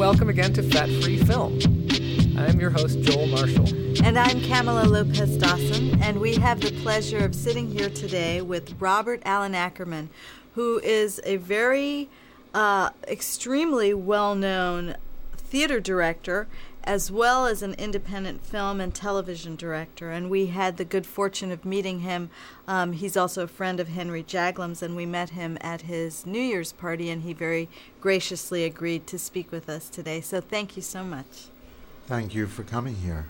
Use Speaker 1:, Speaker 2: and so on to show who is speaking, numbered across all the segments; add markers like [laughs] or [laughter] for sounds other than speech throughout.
Speaker 1: welcome again to Fat Free Film. I'm your host, Joel Marshall.
Speaker 2: And I'm Camila Lopez Dawson, and we have the pleasure of sitting here today with Robert Allen Ackerman, who is a very uh, extremely well known theater director as well as an independent film and television director. And we had the good fortune of meeting him. Um, he's also a friend of Henry Jaglom's, and we met him at his New Year's party, and he very graciously agreed to speak with us today. So thank you so much.
Speaker 3: Thank you for coming here.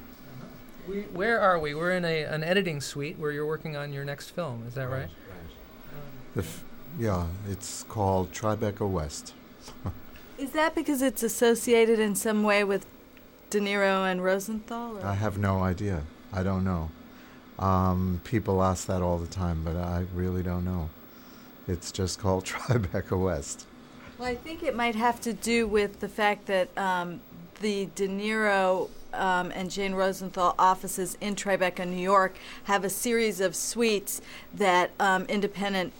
Speaker 1: We, where are we? We're in a, an editing suite where you're working on your next film. Is that right? right?
Speaker 3: right. F- yeah, it's called Tribeca West. [laughs]
Speaker 2: Is that because it's associated in some way with De Niro and Rosenthal? Or?
Speaker 3: I have no idea. I don't know. Um, people ask that all the time, but I really don't know. It's just called [laughs] Tribeca West.
Speaker 2: Well, I think it might have to do with the fact that um, the De Niro um, and Jane Rosenthal offices in Tribeca, New York, have a series of suites that um, independent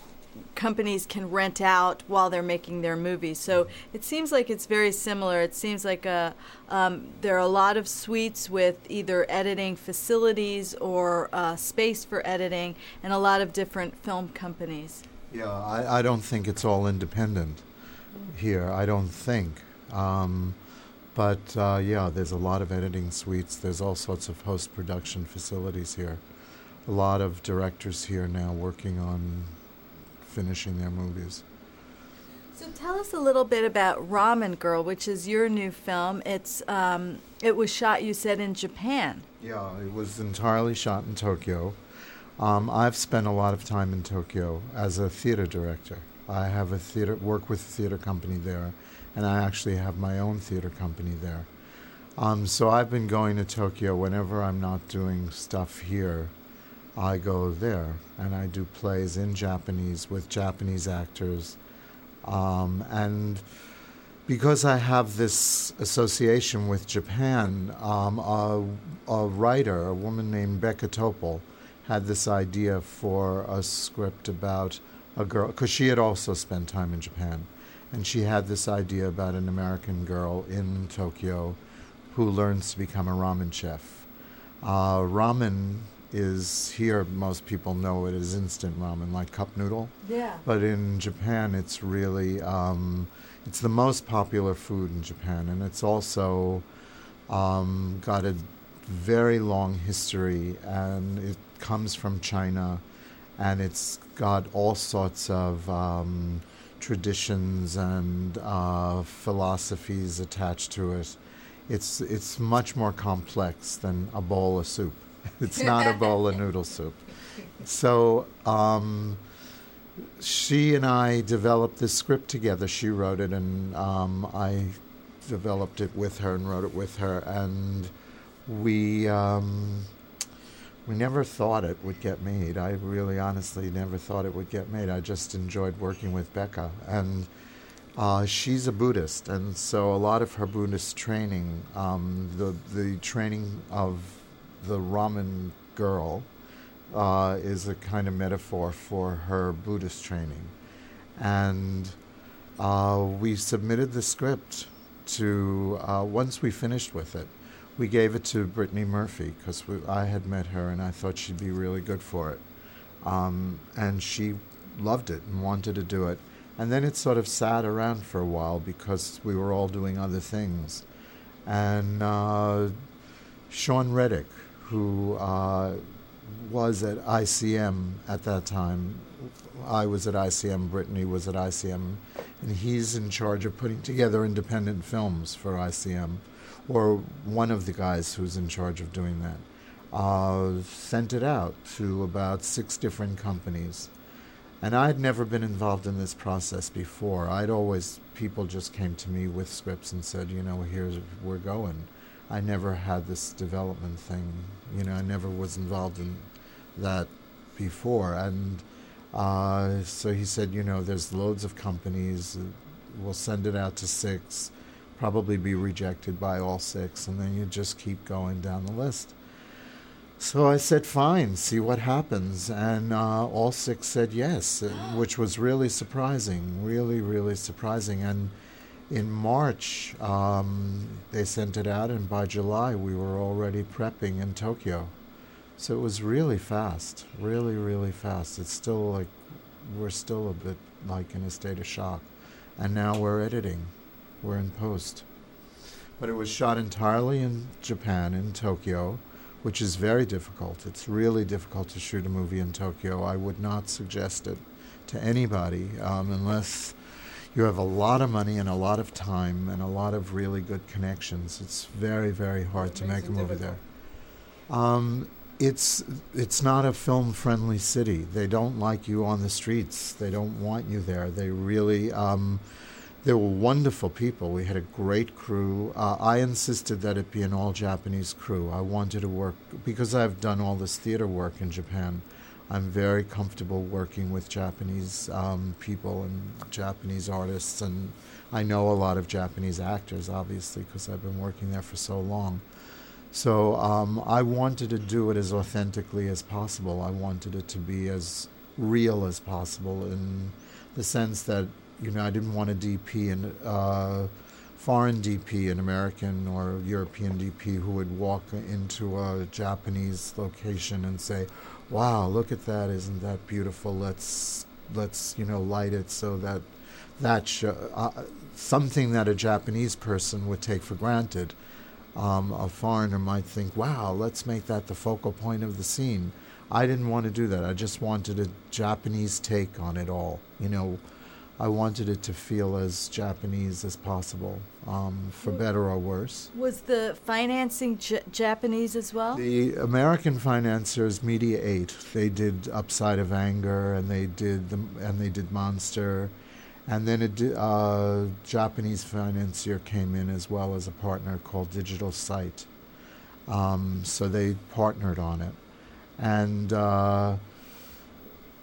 Speaker 2: companies can rent out while they're making their movies. So it seems like it's very similar. It seems like a, um, there are a lot of suites with either editing facilities or uh, space for editing, and a lot of different film companies.
Speaker 3: Yeah, I, I don't think it's all independent here. I don't think. Um, but uh, yeah, there's a lot of editing suites. There's all sorts of post production facilities here. A lot of directors here now working on finishing their movies.
Speaker 2: So tell us a little bit about Ramen Girl, which is your new film. It's um, it was shot, you said, in Japan.
Speaker 3: Yeah, it was entirely shot in Tokyo. Um, I've spent a lot of time in Tokyo as a theater director. I have a theater work with a theater company there, and I actually have my own theater company there. Um, so I've been going to Tokyo whenever I'm not doing stuff here I go there and I do plays in Japanese with Japanese actors. Um, and because I have this association with Japan, um, a, a, writer, a woman named Becca Topol, had this idea for a script about a girl, because she had also spent time in Japan. And she had this idea about an American girl in Tokyo who learns to become a ramen chef. Uh, ramen is here most people know it as instant ramen like cup noodle.
Speaker 2: Yeah.
Speaker 3: But in japan it's really um, it's the most popular food in japan. And it's also um, got a very long history. And it comes from china. And it's got all sorts of um, traditions and uh, philosophies attached to it. It's it's much more complex than a bowl of soup [laughs] it's not a bowl of noodle soup. So um, she and I developed this script together. She wrote it, and um, I developed it with her and wrote it with her. And we um, we never thought it would get made. I really, honestly, never thought it would get made. I just enjoyed working with Becca, and uh, she's a Buddhist, and so a lot of her Buddhist training, um, the the training of the ramen girl uh, is a kind of metaphor for her Buddhist training. And uh, we submitted the script to, uh, once we finished with it, we gave it to Brittany Murphy because I had met her and I thought she'd be really good for it. Um, and she loved it and wanted to do it. And then it sort of sat around for a while because we were all doing other things. And uh, Sean Reddick, who uh, was at ICM at that time. I was at ICM, Brittany was at ICM, and he's in charge of putting together independent films for ICM, or one of the guys who's in charge of doing that. Uh, sent it out to about six different companies. And I'd never been involved in this process before. I'd always, people just came to me with scripts and said, you know, here's, we're going. I never had this development thing. You know, I never was involved in that before. And uh, so he said, you know, there's loads of companies. We'll send it out to six, probably be rejected by all six, and then you just keep going down the list. So I said, fine, see what happens. And uh, all six said yes, which was really surprising, really, really surprising. And in March, um, they sent it out, and by July, we were already prepping in Tokyo. So it was really fast, really, really fast. It's still like we're still a bit like in a state of shock. And now we're editing, we're in post. But it was shot entirely in Japan, in Tokyo, which is very difficult. It's really difficult to shoot a movie in Tokyo. I would not suggest it to anybody um, unless you have a lot of money and a lot of time and a lot of really good connections. It's very, very hard to make a movie there. Um, it's it's not a film friendly city. They don't like you on the streets. They don't want you there. They really um, they were wonderful people. We had a great crew. Uh, I insisted that it be an all Japanese crew. I wanted to work because I've done all this theater work in Japan. I'm very comfortable working with Japanese um, people and Japanese artists, and I know a lot of Japanese actors, obviously, because I've been working there for so long. So um, I wanted to do it as authentically as possible. I wanted it to be as real as possible in the sense that you know I didn't want a DP and uh, foreign DP, an American or European DP, who would walk into a Japanese location and say, "Wow, look at that! Isn't that beautiful? Let's let's you know light it so that that sh- uh, something that a Japanese person would take for granted." Um, a foreigner might think, wow, let's make that the focal point of the scene. I didn't want to do that. I just wanted a Japanese take on it all. You know, I wanted it to feel as Japanese as possible, um, for better or worse.
Speaker 2: Was the financing J- Japanese as well?
Speaker 3: The American financiers, Media Eight, they did Upside of Anger, and they did the, and they did Monster, and then a uh, Japanese financier came in as well as a partner called Digital Sight. Um, so they partnered on it, and uh,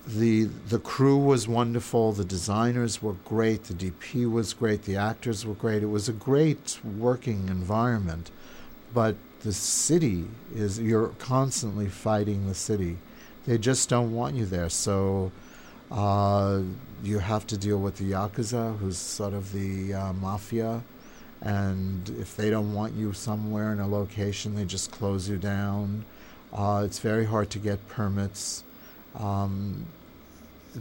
Speaker 3: the the crew was wonderful. The designers were great. The DP was great. The actors were great. It was a great working environment, but the city is you're constantly fighting the city. They just don't want you there. So uh, you have to deal with the yakuza, who's sort of the uh, mafia, and if they don't want you somewhere in a location, they just close you down. Uh, it's very hard to get permits. Um,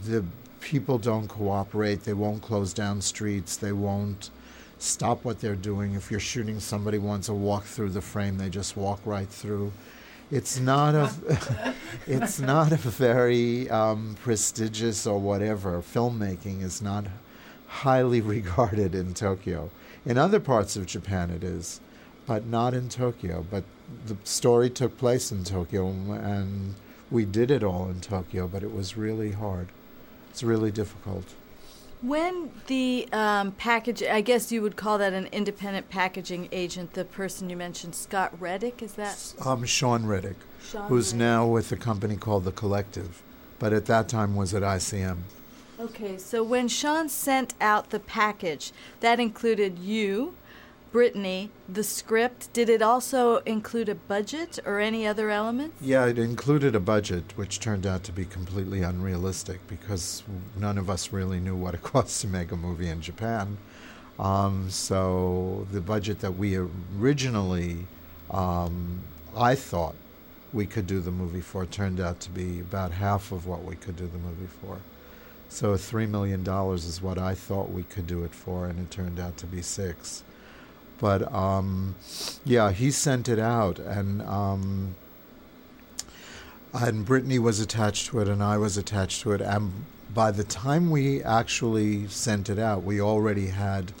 Speaker 3: the people don't cooperate. They won't close down streets. They won't stop what they're doing. If you're shooting somebody wants to walk through the frame, they just walk right through. It's not a, [laughs] it's not a very um, prestigious or whatever. Filmmaking is not highly [laughs] regarded in Tokyo. In other parts of Japan, it is, but not in Tokyo. But the story took place in Tokyo, and we did it all in Tokyo. But it was really hard. It's really difficult.
Speaker 2: When the um, package, I guess you would call that an independent packaging agent, the person you mentioned, Scott Reddick, is that?
Speaker 3: Um, Sean Reddick,
Speaker 2: Sean
Speaker 3: who's
Speaker 2: Reddick.
Speaker 3: now with a company called The Collective, but at that time was at ICM.
Speaker 2: Okay, so when Sean sent out the package, that included you, Brittany, the script. Did it also include a budget or any other elements?
Speaker 3: Yeah, it included a budget, which turned out to be completely unrealistic because none of us really knew what it [laughs] cost to make a movie in Japan. Um, so the budget that we originally, um, I thought we could do the movie for, turned out to be about half of what we could do the movie for. So three million dollars is what I thought we could do it for, and it turned out to be six. But um, yeah, he sent it out, and um, and Brittany was attached to it, and I was attached to it. And by the time we actually sent it out, we already had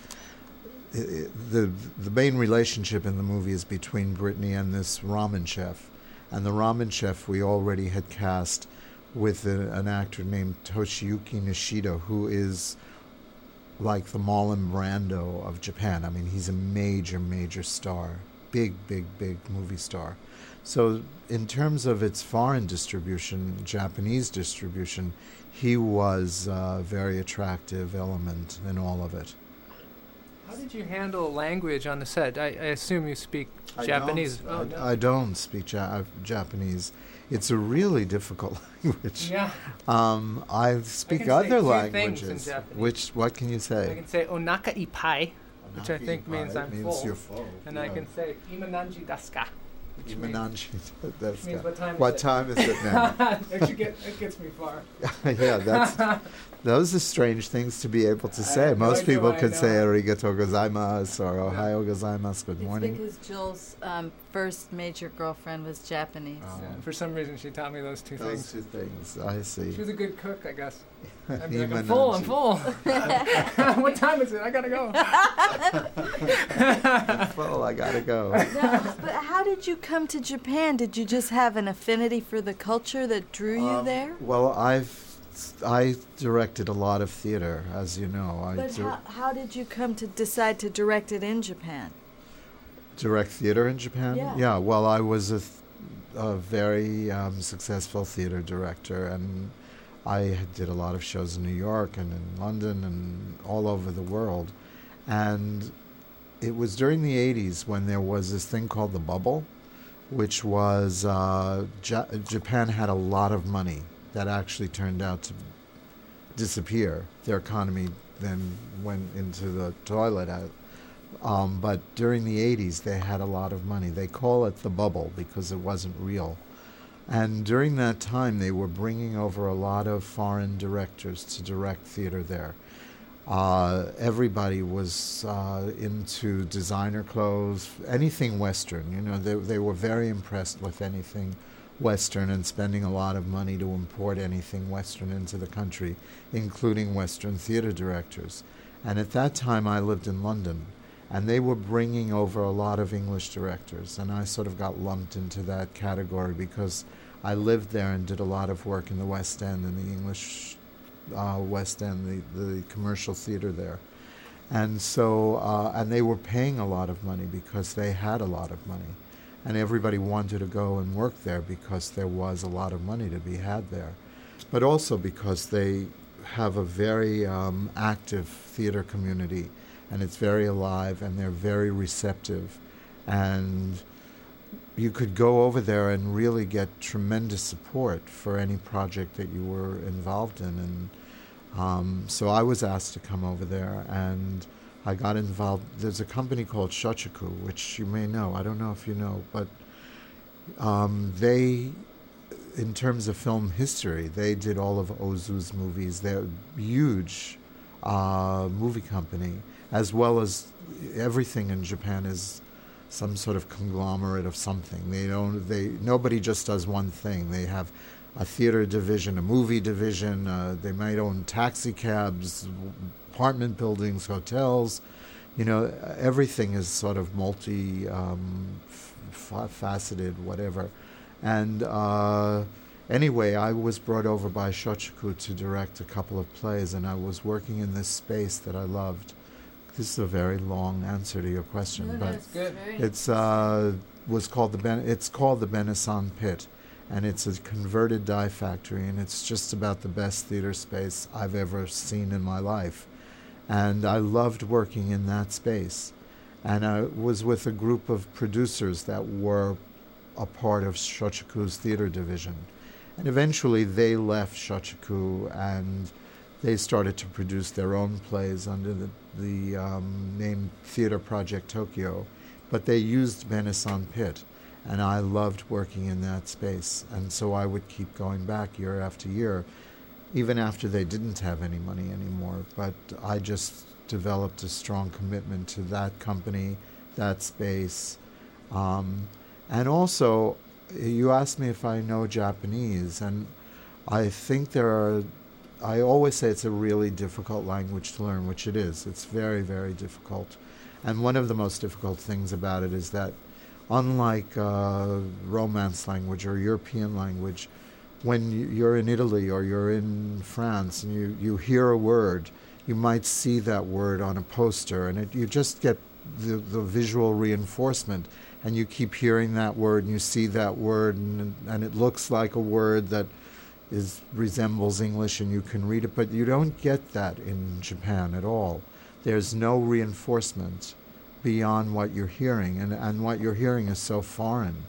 Speaker 3: the the main relationship in the movie is between Brittany and this ramen chef, and the ramen chef we already had cast with a, an actor named Toshiyuki Nishida, who is like the Marlon Brando of Japan. I mean, he's a major, major star, big, big, big movie star. So, in terms of its foreign distribution, Japanese distribution, he was a very attractive element in all of it.
Speaker 1: How did you handle language on the set? I, I assume you speak Japanese.
Speaker 3: I
Speaker 1: Oh,
Speaker 3: don't,
Speaker 1: no.
Speaker 3: I, I don't speak ja- uh, Japanese. It's a really difficult [laughs] language.
Speaker 1: yeah.
Speaker 3: Um, I speak
Speaker 1: say
Speaker 3: other languages. Which what can you say?
Speaker 1: I can say onaka ipai. which I think means I'm
Speaker 3: means
Speaker 1: full.
Speaker 3: you're full.
Speaker 1: And I can say imananji daska. Which means,
Speaker 3: Imananji [laughs]
Speaker 1: which means what time
Speaker 3: What
Speaker 1: is
Speaker 3: time is it now? [laughs]
Speaker 1: it? it, get, it gets me far.
Speaker 3: yeah, that's those are strange things to be able to say.
Speaker 1: have
Speaker 3: Most
Speaker 1: idea
Speaker 3: people could say arigato gozaimasu or ohayo gozaimasu, good morning.
Speaker 2: It's
Speaker 3: morning.
Speaker 2: because Jill's um, first major girlfriend was Japanese.
Speaker 3: Oh.
Speaker 1: Yeah, for some reason, she taught me those two
Speaker 3: Those
Speaker 1: things.
Speaker 3: two things, I see.
Speaker 1: She was a good cook, I guess. [laughs] I'd be like, I'm
Speaker 3: Imananji.
Speaker 1: full, I'm full. [laughs] [laughs] what time is it? I gotta go.
Speaker 3: well, I gotta go.
Speaker 2: No, but how did you come to Japan? Did you just have an affinity for the culture that drew you
Speaker 3: Um,
Speaker 2: there?
Speaker 3: Well, I've I directed a lot of theater, as you know. I
Speaker 2: But
Speaker 3: dir-
Speaker 2: how, how did you come to decide to direct it in Japan?
Speaker 3: direct theater in Japan.
Speaker 2: Yeah.
Speaker 3: yeah well, I was a, th- a very um, successful theater director, and I did a lot of shows in New York and in London and all over the world. And it was during the 80s when there was this thing called the bubble, which was uh, ja- Japan had a lot of money that actually turned out to disappear. Their economy then went into the toilet. Um, but during the 80s, they had a lot of money. They call it the bubble because it wasn't real. And during that time, they were bringing over a lot of foreign directors to direct theater there. Uh, everybody was uh, into designer clothes, anything Western. You know, they, they were very impressed with anything Western and spending a lot of money to import anything Western into the country, including Western theater directors. And at that time, I lived in London, and they were bringing over a lot of English directors, and I sort of got lumped into that category because I lived there and did a lot of work in the West End and the English uh, West End, the, the commercial theater there. And so, uh, and they were paying a lot of money because they had a lot of money. And everybody wanted to go and work there because there was a lot of money to be had there. But also because they have a very um, active theater community and it's very alive and they're very receptive. And you could go over there and really get tremendous support for any project that you were involved in. And um, so I was asked to come over there, and I got involved. There's a company called Shochiku, which you may know. I don't know if you know, but um, they, in terms of film history, they did all of Ozu's movies. They're a huge uh, movie company, as well as everything in Japan is some sort of conglomerate of something. They don't. They nobody just does one thing. They have a theater division, a movie division. Uh, they might own taxi cabs, apartment buildings, hotels. You know, everything is sort of multi um, f- faceted, whatever. And uh, anyway, I was brought over by Shochiku to direct a couple of plays, and I was working in this space that I loved. This is a very long answer to your question, but
Speaker 1: good.
Speaker 3: it's uh, was called the ben- it's called the Benisan Pit, and it's a converted dye factory, and it's just about the best theater space I've ever seen in my life, and I loved working in that space, and I was with a group of producers that were a part of Shochiku's theater division, and eventually they left Shochiku and they started to produce their own plays under the, the um, name Theater Project Tokyo, but they used Benisan Pit, and I loved working in that space, and so I would keep going back year after year, even after they didn't have any money anymore. But I just developed a strong commitment to that company, that space, um, and also you asked me if I know Japanese, and I think there are I always say it's a really difficult language to learn, which it is. It's very, very difficult. And one of the most difficult things about it is that, unlike uh, Romance language or European language, when you- you're in Italy or you're in France and you, you hear a word, you might see that word on a poster, and it, you just get the, the visual reinforcement. And you keep hearing that word, and you see that word, and, and it looks like a word that is resembles English and you can read it, but you don't get that in Japan at all. There's no reinforcement beyond what you're hearing, and, and what you're hearing is so foreign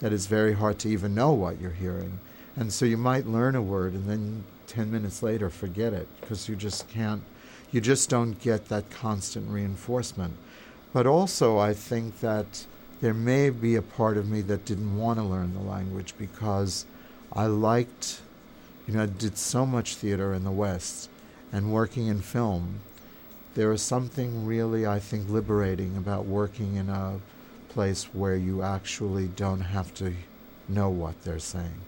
Speaker 3: that it's very hard to even know what you're hearing. And so you might learn a word and then 10 minutes later forget it because you just can't, you just don't get that constant reinforcement. But also, I think that there may be a part of me that didn't want to learn the language because I liked, you know, I did so much theater in the West and working in film. There is something really, I think, liberating about working in a place where you actually don't have to know what they're saying.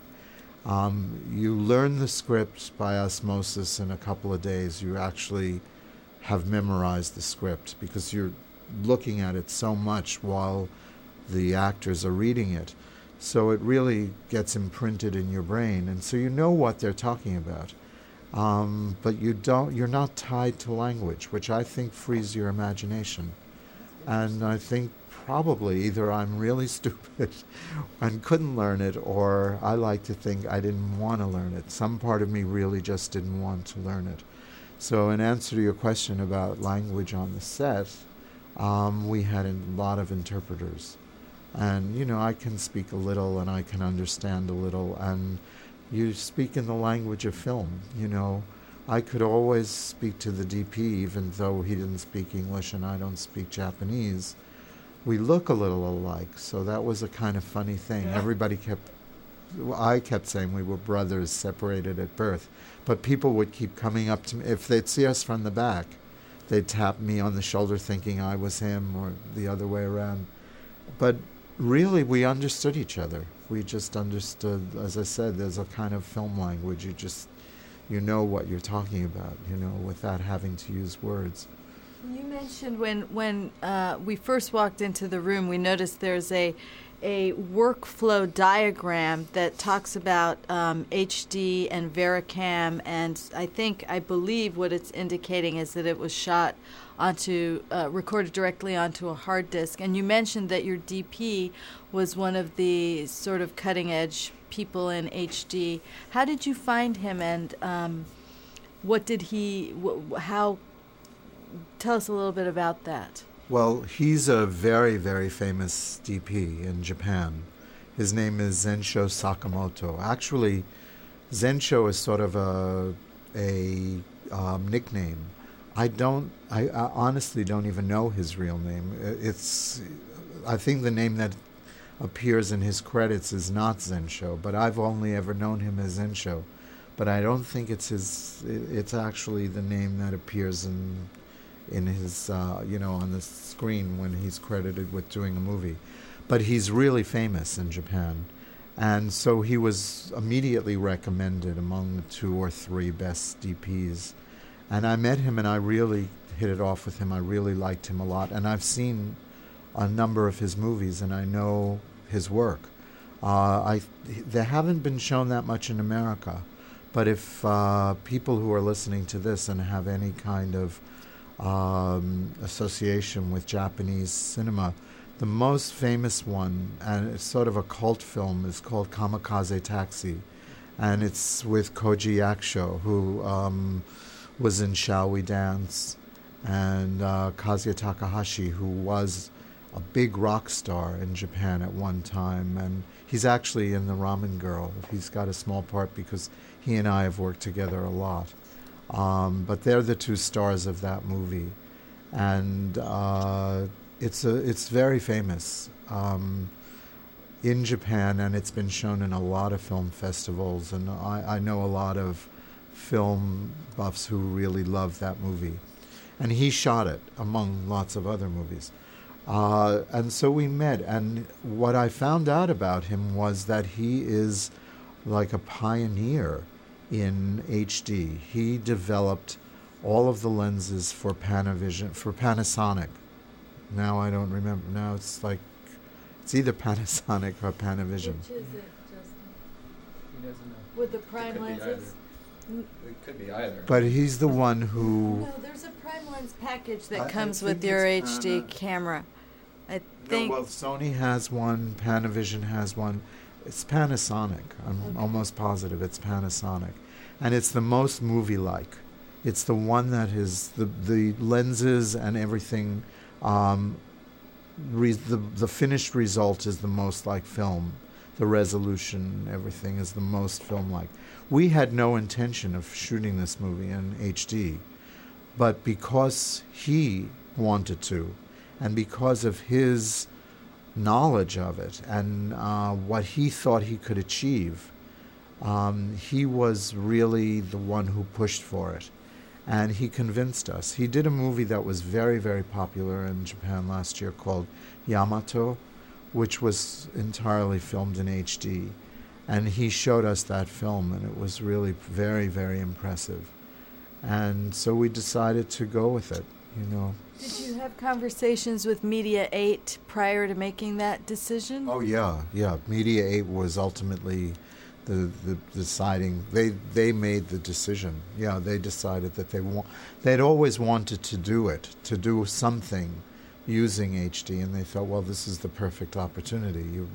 Speaker 3: Um, you learn the script by osmosis in a couple of days. You actually have memorized the script because you're looking at it so much while the actors are reading it. So it really gets imprinted in your brain, and so you know what they're talking about. Um, but you don't. You're not tied to language, which I think frees your imagination. And I think probably either I'm really [laughs] stupid and couldn't learn it, or I like to think I didn't want to learn it. Some part of me really just didn't want to learn it. So, in answer to your question about language on the set, um, we had a lot of interpreters. And, you know, I can speak a little and I can understand a little. And you speak in the language of film, you know. I could always speak to the DP, even though he didn't speak English and I don't speak Japanese. We look a little alike, so that was a kind of funny thing. Yeah. Everybody kept, I kept saying we were brothers separated at birth, but people would keep coming up to me. If they'd see us from the back, they'd tap me on the shoulder thinking I was him or the other way around. But really, we understood each other. We just understood, as I said, there's a kind of film language. You just, you know what you're talking about, you know, without having to use words.
Speaker 2: You mentioned when when uh, we first walked into the room, we noticed there's a a workflow diagram that talks about um, HD and VariCam, and I think I believe what it's indicating is that it was shot onto uh, recorded directly onto a hard disk. And you mentioned that your DP was one of the sort of cutting edge people in HD. How did you find him, and um, what did he? Wh- how? Tell us a little bit about that.
Speaker 3: Well, he's a very, very famous DP in Japan. His name is Zensho Sakamoto. Actually, Zensho is sort of a a um, nickname. I don't. I, I, honestly don't even know his real name. It's. I think the name that appears in his credits is not Zensho, but I've only ever known him as Zensho. But I don't think it's his. It's actually the name that appears in in his, uh, you know, on the screen when he's credited with doing a movie. But he's really famous in Japan. And so he was immediately recommended among the two or three best DPs. And I met him and I really hit it off with him. I really liked him a lot. And I've seen a number of his movies and I know his work. Uh, I, they haven't been shown that much in America. But if uh, people who are listening to this and have any kind of um, association with Japanese cinema. The most famous one, and it's sort of a cult film, is called Kamikaze Taxi. And it's with Koji Yakusho, who um, was in Shall We Dance, and uh, Kazuya Takahashi, who was a big rock star in Japan at one time. And he's actually in The Ramen Girl. He's got a small part because he and I have worked together a lot. Um, but they're the two stars of that movie, and uh, it's a it's very famous um, in Japan, and it's been shown in a lot of film festivals. And I, I know a lot of film buffs who really love that movie, and he shot it among lots of other movies. Uh, and so we met, and what I found out about him was that he is like a pioneer in HD. He developed all of the lenses for Panavision for Panasonic. Now I don't remember. Now it's like it's either [laughs] Panasonic or Panavision.
Speaker 2: Which is it, Justin? He doesn't know. With the prime lenses.
Speaker 4: It could be either.
Speaker 3: But he's the one who.
Speaker 2: No, there's a prime lens package that I comes with your HD camera. I think.
Speaker 3: No, well, Sony has one. Panavision has one. It's Panasonic. I'm okay. almost positive it's Panasonic. And it's the most movie like. It's the one that is the, the lenses and everything. Um, re- the, the finished result is the most like film. The resolution, everything is the most film like. We had no intention of shooting this movie in HD, But because he wanted to, and because of his knowledge of it and uh, what he thought he could achieve, um, he was really the one who pushed for it. And he convinced us. He did a movie that was very, very popular in Japan last year called Yamato, which was entirely filmed in HD. And he showed us that film, and it was really very, very impressive. And so we decided to go with it, you know.
Speaker 2: Did you have conversations with Media 8 prior to making that decision?
Speaker 3: Oh yeah, yeah. Media Eight was ultimately the, the deciding. They they made the decision. Yeah, they decided that they want. They'd always wanted to do it, to do something using HD, and they felt, well, this is the perfect opportunity. You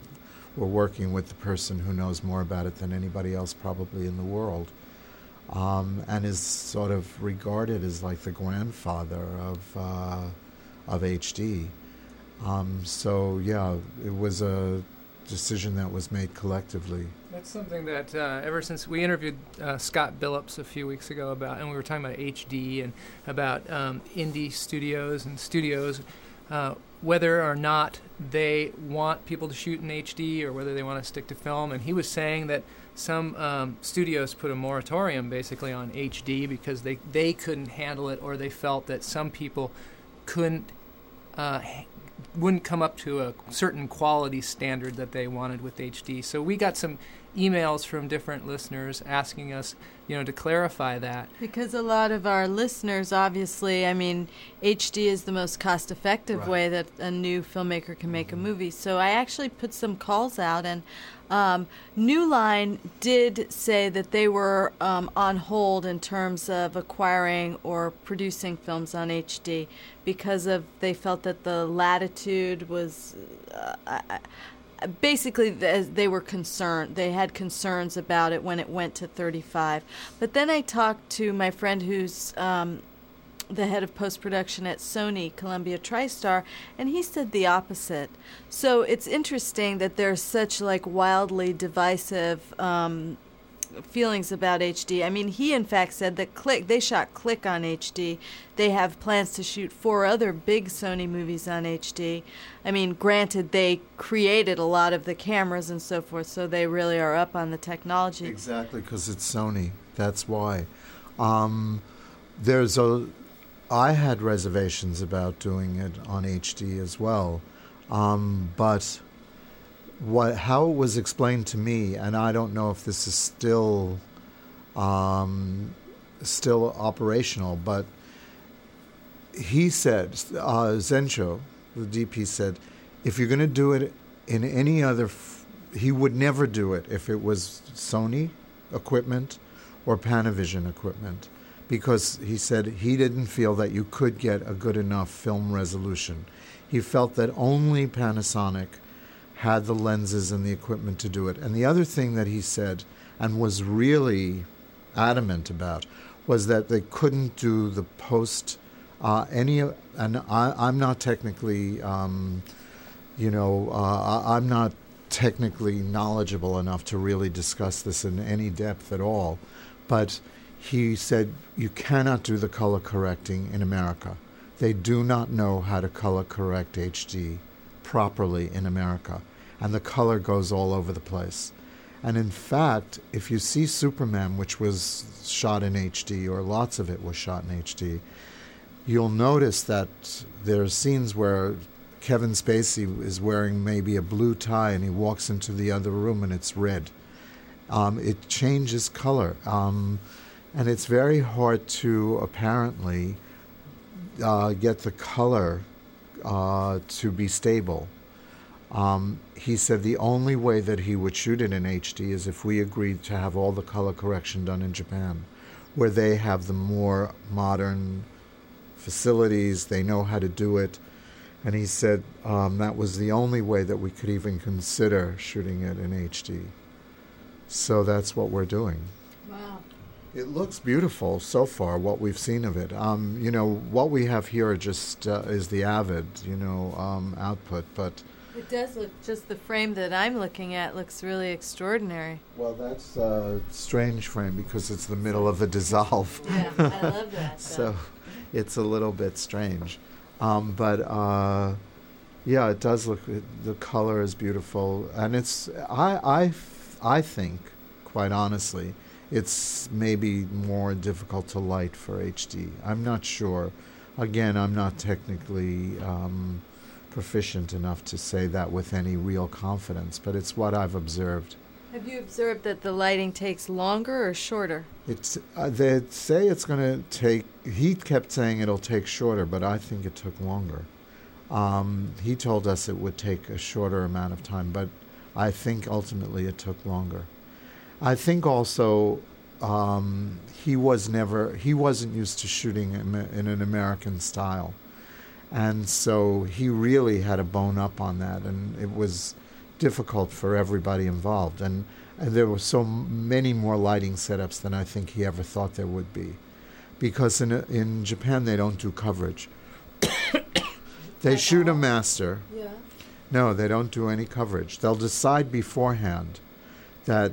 Speaker 3: were working with the person who knows more about it than anybody else probably in the world, um, and is sort of regarded as like the grandfather of uh, of HD. Um, so yeah, it was a decision that was made collectively.
Speaker 1: That's something that uh, ever since we interviewed uh, Scott Billups a few weeks ago about, and we were talking about HD and about um, indie studios and studios, uh, whether or not they want people to shoot in HD or whether they want to stick to film. And he was saying that some um, studios put a moratorium basically on HD because they, they couldn't handle it or they felt that some people couldn't uh, wouldn't come up to a certain quality standard that they wanted with HD. So we got some emails from different listeners asking us, you know, to clarify that.
Speaker 2: Because a lot of our listeners, obviously, I mean, HD is the most cost effective
Speaker 3: Right.
Speaker 2: way that a new filmmaker can make a movie. So I actually put some calls out, and um, New Line did say that they were um, on hold in terms of acquiring or producing films on HD because of they felt that the latitude was. Uh, I- basically they were concerned they had concerns about it when it went to 35 but then i talked to my friend who's um, the head of post production at sony columbia tristar and he said the opposite. So it's interesting that there's such like wildly divisive um, feelings about HD. I mean, he in fact said that Click they shot Click on HD. They have plans to shoot four other big Sony movies on HD. I mean, granted they created a lot of the cameras and so forth, so they really are up on the technology.
Speaker 3: Exactly, because it's Sony. That's why. Um, there's a. I had reservations about doing it on HD as well, um, but what how it was explained to me, and I don't know if this is still um, still operational, but he said, uh, Zensho, the DP said, if you're going to do it in any other, f- he would never do it if it was Sony equipment or Panavision equipment, because he said he didn't feel that you could get a good enough film resolution. He felt that only Panasonic had the lenses and the equipment to do it. And the other thing that he said, and was really adamant about, was that they couldn't do the post uh, any. And I, I'm not technically, um, you know, uh, I'm not technically knowledgeable enough to really discuss this in any depth at all. But he said you cannot do the color correcting in America. They do not know how to color correct HD properly in America, and the color goes all over the place. And in fact, if you see Superman, which was shot in HD, or lots of it was shot in HD, you'll notice that there are scenes where Kevin Spacey is wearing maybe a blue tie and he walks into the other room and it's red. Um, it changes color. Um, and it's very hard to apparently uh, get the color uh, to be stable. Um, he said the only way that he would shoot it in HD is if we agreed to have all the color correction done in Japan, where they have the more modern facilities, they know how to do it. And he said um, that was the only way that we could even consider shooting it in HD. So that's what we're doing.
Speaker 2: Wow.
Speaker 3: It looks beautiful so far. What we've seen of it, um, you know, what we have here just uh, is the Avid, you know, um, output. But
Speaker 2: It does look just the frame that I'm looking at looks really extraordinary.
Speaker 3: well, that's a strange frame because it's the middle of a dissolve.
Speaker 2: Yeah, I love that. [laughs]
Speaker 3: So, it's a little bit strange. Um, but uh, yeah, it does look. It, the color is beautiful, and it's. I I f- I think, quite honestly, it's maybe more difficult to light for HD. I'm not sure. Again, I'm not technically um, proficient enough to say that with any real confidence, but it's what I've observed.
Speaker 2: Have you observed that the lighting takes longer or shorter?
Speaker 3: It's uh, they say it's going to take. He kept saying it'll take shorter, but I think it took longer. Um, he told us it would take a shorter amount of time, but I think ultimately it took longer. I think also um, he was never he wasn't used to shooting in in an American style, and so he really had to bone up on that, and it was difficult for everybody involved. And, and there were so many more lighting setups than I think he ever thought there would be, because in in Japan they don't do coverage. [coughs] they shoot a master.
Speaker 2: Yeah.
Speaker 3: No, they don't do any coverage. They'll decide beforehand that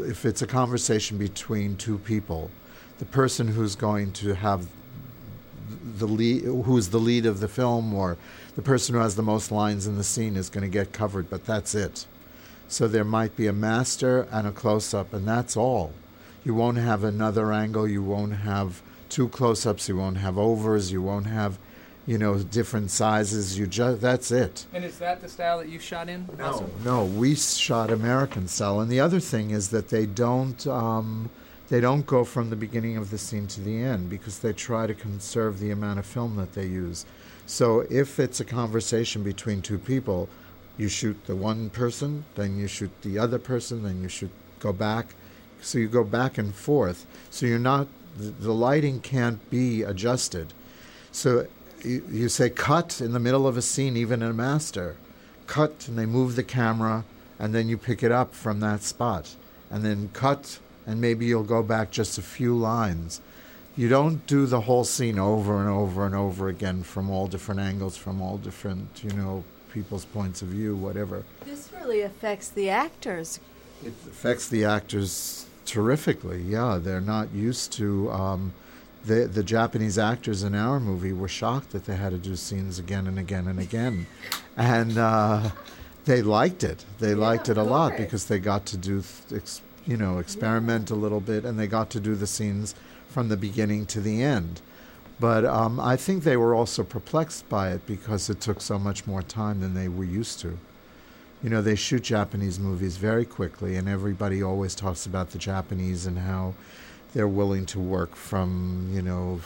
Speaker 3: if it's a conversation between two people, the person who's going to have the lead, who's the lead of the film, or the person who has the most lines in the scene is going to get covered, but that's it. So there might be a master and a close up, and that's all. You won't have another angle, you won't have two close ups, you won't have overs, you won't have, you know, different sizes. You just that's it.
Speaker 1: And is that the style that you shot in? Also?
Speaker 3: No, we shot American style, and the other thing is that they don't um, they don't go from the beginning of the scene to the end because they try to conserve the amount of film that they use. So if it's a conversation between two people, you shoot the one person, then you shoot the other person, then you shoot go back. So you go back and forth. So you're not the, the lighting can't be adjusted. So you, you say cut in the middle of a scene, even in a master, cut, and they move the camera, and then you pick it up from that spot, and then cut, and maybe you'll go back just a few lines. You don't do the whole scene over and over and over again from all different angles, from all different, you know, people's points of view, whatever.
Speaker 2: This really affects the actors.
Speaker 3: It affects the actors terrifically. Yeah, they're not used to. Um, the the Japanese actors in our movie were shocked that they had to do scenes again and again and again, and uh, they liked it. They
Speaker 2: Yeah,
Speaker 3: liked it a lot because they got to do, th- ex, you know, experiment a little bit, and they got to do the scenes from the beginning to the end. But um, I think they were also perplexed by it because it took so much more time than they were used to. You know, they shoot Japanese movies very quickly, and everybody always talks about the Japanese and how they're willing to work from, you know,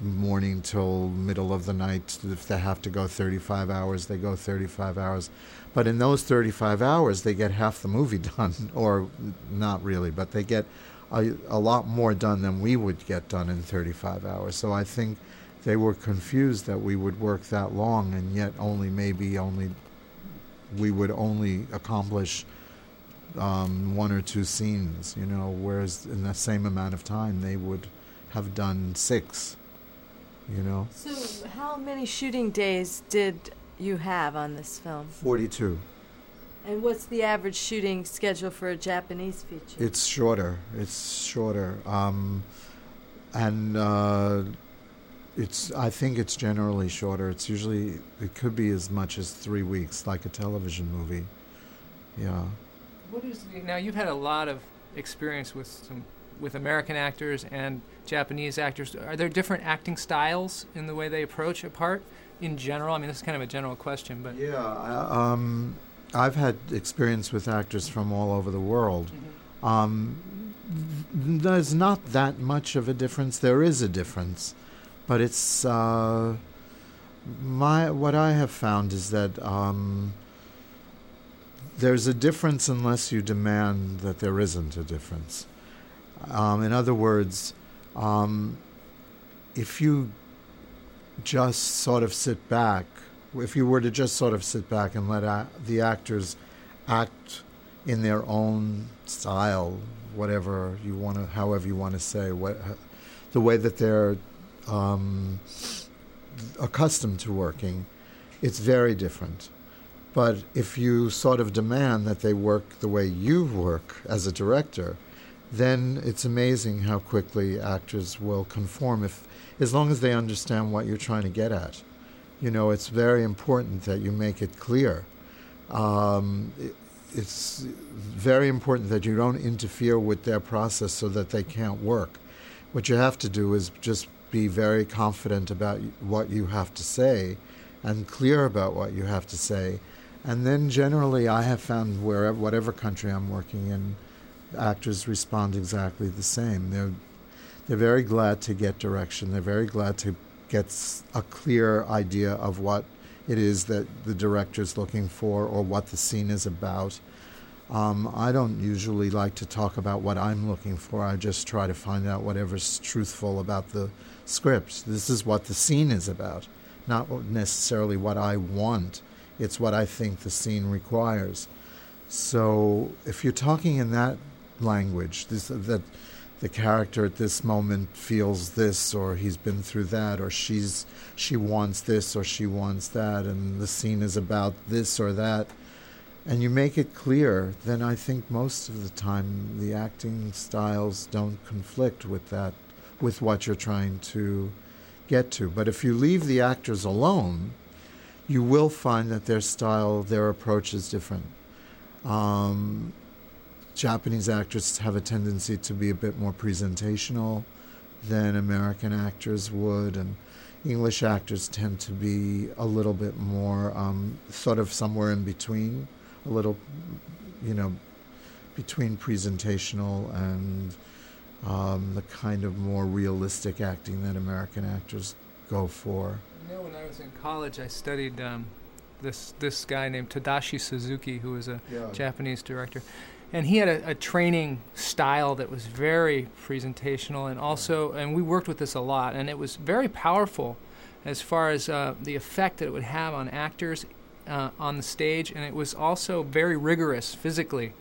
Speaker 3: morning till middle of the night. If they have to go 35 hours, they go 35 hours. But in those 35 hours, they get half the movie [laughs] done, or not really, but they get a, a lot more done than we would get done in 35 hours. So I think they were confused that we would work that long, and yet only maybe only we would only accomplish um, one or two scenes, you know, whereas in the same amount of time they would have done six, you know.
Speaker 2: So, how many shooting days did you have on this film?
Speaker 3: 42.
Speaker 2: And what's the average shooting schedule for a Japanese feature?
Speaker 3: It's shorter. It's shorter. Um, and uh, it's, I think it's generally shorter. It's usually, it could be as much as three weeks, like a television movie. Yeah.
Speaker 1: What is the, now? You've had a lot of experience with some with American actors and Japanese actors. Are there different acting styles in the way they approach a part in general? I mean, this is kind of a general question, but
Speaker 3: Yeah, um, I've had experience with actors from all over the world. Um, th- there's not that much of a difference. There is a difference, but it's uh, my what I have found is that um, there's a difference unless you demand that there isn't a difference. Um, in other words, um, if you just sort of sit back, if you were to just sort of sit back and let a- the actors act in their own style, whatever you want to, however you want to say, what, the way that they're um, accustomed to working, it's very different. But if you sort of demand that they work the way you work as a director, then it's amazing how quickly actors will conform if as long as they understand what you're trying to get at. You know, it's very important that you make it clear. Um, it, it's very important that you don't interfere with their process so that they can't work. What you have to do is just be very confident about what you have to say and clear about what you have to say. And then generally, I have found wherever, whatever country I'm working in, actors respond exactly the same. They're they're very glad to get direction. They're very glad to get a clear idea of what it is that the director's looking for or what the scene is about. Um, I don't usually like to talk about what I'm looking for. I just try to find out whatever's truthful about the script. This is what the scene is about, not necessarily what I want. It's what I think the scene requires. So if you're talking in that language, this, that the character at this moment feels this or he's been through that or she's she wants this or she wants that and the scene is about this or that. And you make it clear then i think most of the time the acting styles don't conflict with that with what you're trying to get to. But if you leave the actors alone you will find that their style their approach is different. Um, Japanese actors have a tendency to be a bit more presentational than American actors would, and English actors tend to be a little bit more um, sort of somewhere in between, a little, you know, between presentational and um, the kind of more realistic acting that American actors go for.
Speaker 1: You know, when I was in college, I studied um, this this guy named Tadashi Suzuki, who was a yeah. Japanese director and he had a, a, training style that was very presentational and also and we worked with this a lot and it was very powerful as far as uh, the effect that it would have on actors uh, on the stage and it was also very rigorous physically.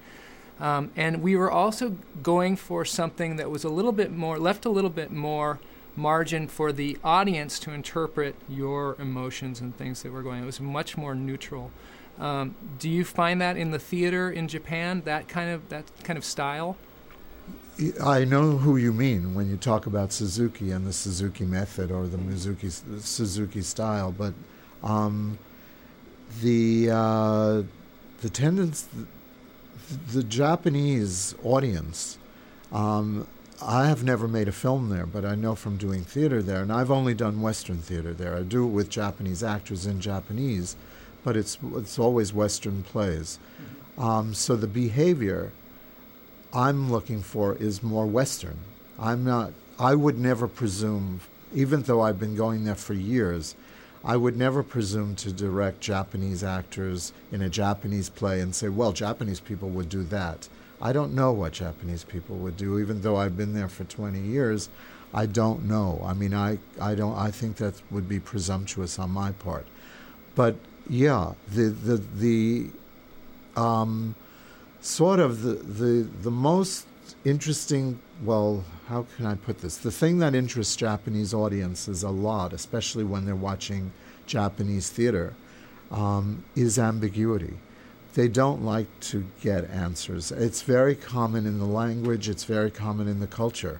Speaker 1: Um, and we were also going for something that was a little bit more left a little bit more margin for the audience to interpret your emotions and things that were going it was much more neutral um, do you find that in the theater in Japan, that kind of that kind of style?
Speaker 3: I know who you mean when you talk about Suzuki and the Suzuki method or the Mizuki, Suzuki style, but um, the uh, the tendency, the, the Japanese audience. Um, I have never made a film there, but I know from doing theater there, and I've only done Western theater there. I do it with Japanese actors in Japanese but it's it's always Western plays. Um, so the behavior I'm looking for is more Western. I'm not. I would never presume, even though I've been going there for years. I would never presume to direct Japanese actors in a Japanese play and say, well, Japanese people would do that. I don't know what Japanese people would do, even though I've been there for 20 years. I don't know. I mean, I, I don't. I think that would be presumptuous on my part. But yeah, the the the um, sort of the, the the most interesting. Well, how can I put this? The thing that interests Japanese audiences a lot, especially when they're watching Japanese theater, um, is ambiguity. They don't like to get answers. It's very common in the language. It's very common in the culture.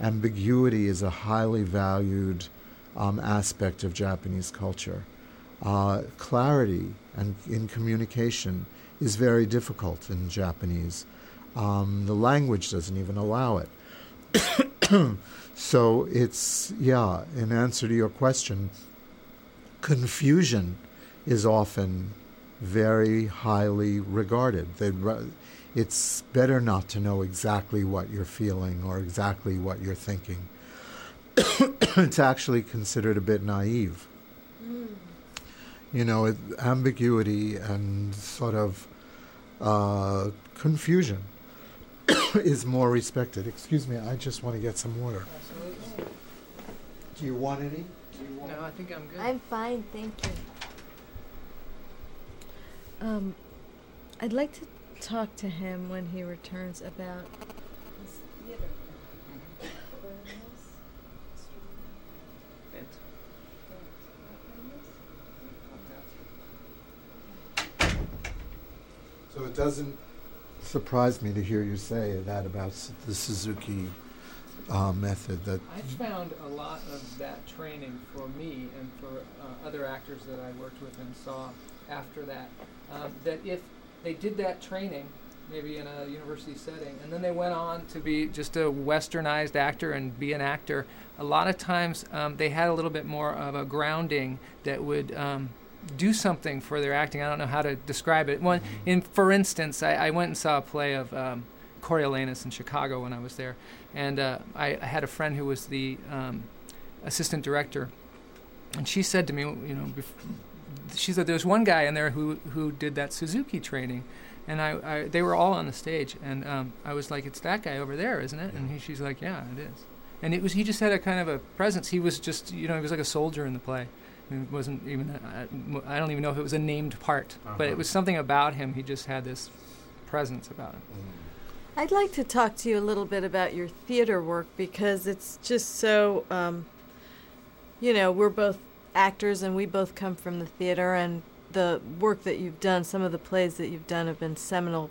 Speaker 3: Ambiguity is a highly valued um, aspect of Japanese culture uh, clarity and in communication is very difficult in Japanese. Um, the language doesn't even allow it. [coughs] so it's, yeah, in answer to your question, confusion is often very highly regarded. They'd, it's better not to know exactly what you're feeling or exactly what you're thinking. [coughs] it's actually considered a bit naive you know, it, ambiguity and sort of uh, confusion [coughs] is more respected. Excuse me, I just want to get some water.
Speaker 1: Absolutely.
Speaker 3: Do you want any?
Speaker 1: You want no, I think I'm good.
Speaker 2: I'm fine, thank you. Um, I'd like to talk to him when he returns about his theater.
Speaker 3: So it doesn't surprise me to hear you say that about the Suzuki uh, method. That
Speaker 1: I found a lot of that training for me and for uh, other actors that I worked with and saw after that. Um, that if they did that training, maybe in a university setting, and then they went on to be just a westernized actor and be an actor, a lot of times um, they had a little bit more of a grounding that would. Um, do something for their acting. I don't know how to describe it. One, in for instance, I, I went and saw a play of um, Coriolanus in Chicago when I was there, and uh, I, I had a friend who was the um, assistant director, and she said to me, you know, bef- she said there's one guy in there who who did that Suzuki training, and I, I they were all on the stage, and um, I was like, it's that guy over there, isn't it? And he, she's like, yeah, it is. And it was he just had a kind of a presence. He was just you know he was like a soldier in the play. It wasn't even a, I don't even know if it was a named part, but it
Speaker 3: Uh-huh.
Speaker 1: was something about him. He just had this presence about him.
Speaker 2: I'd like to talk to you a little bit about your theater work because it's just so, um, you know, we're both actors and we both come from the theater, and the work that you've done, some of the plays that you've done have been seminal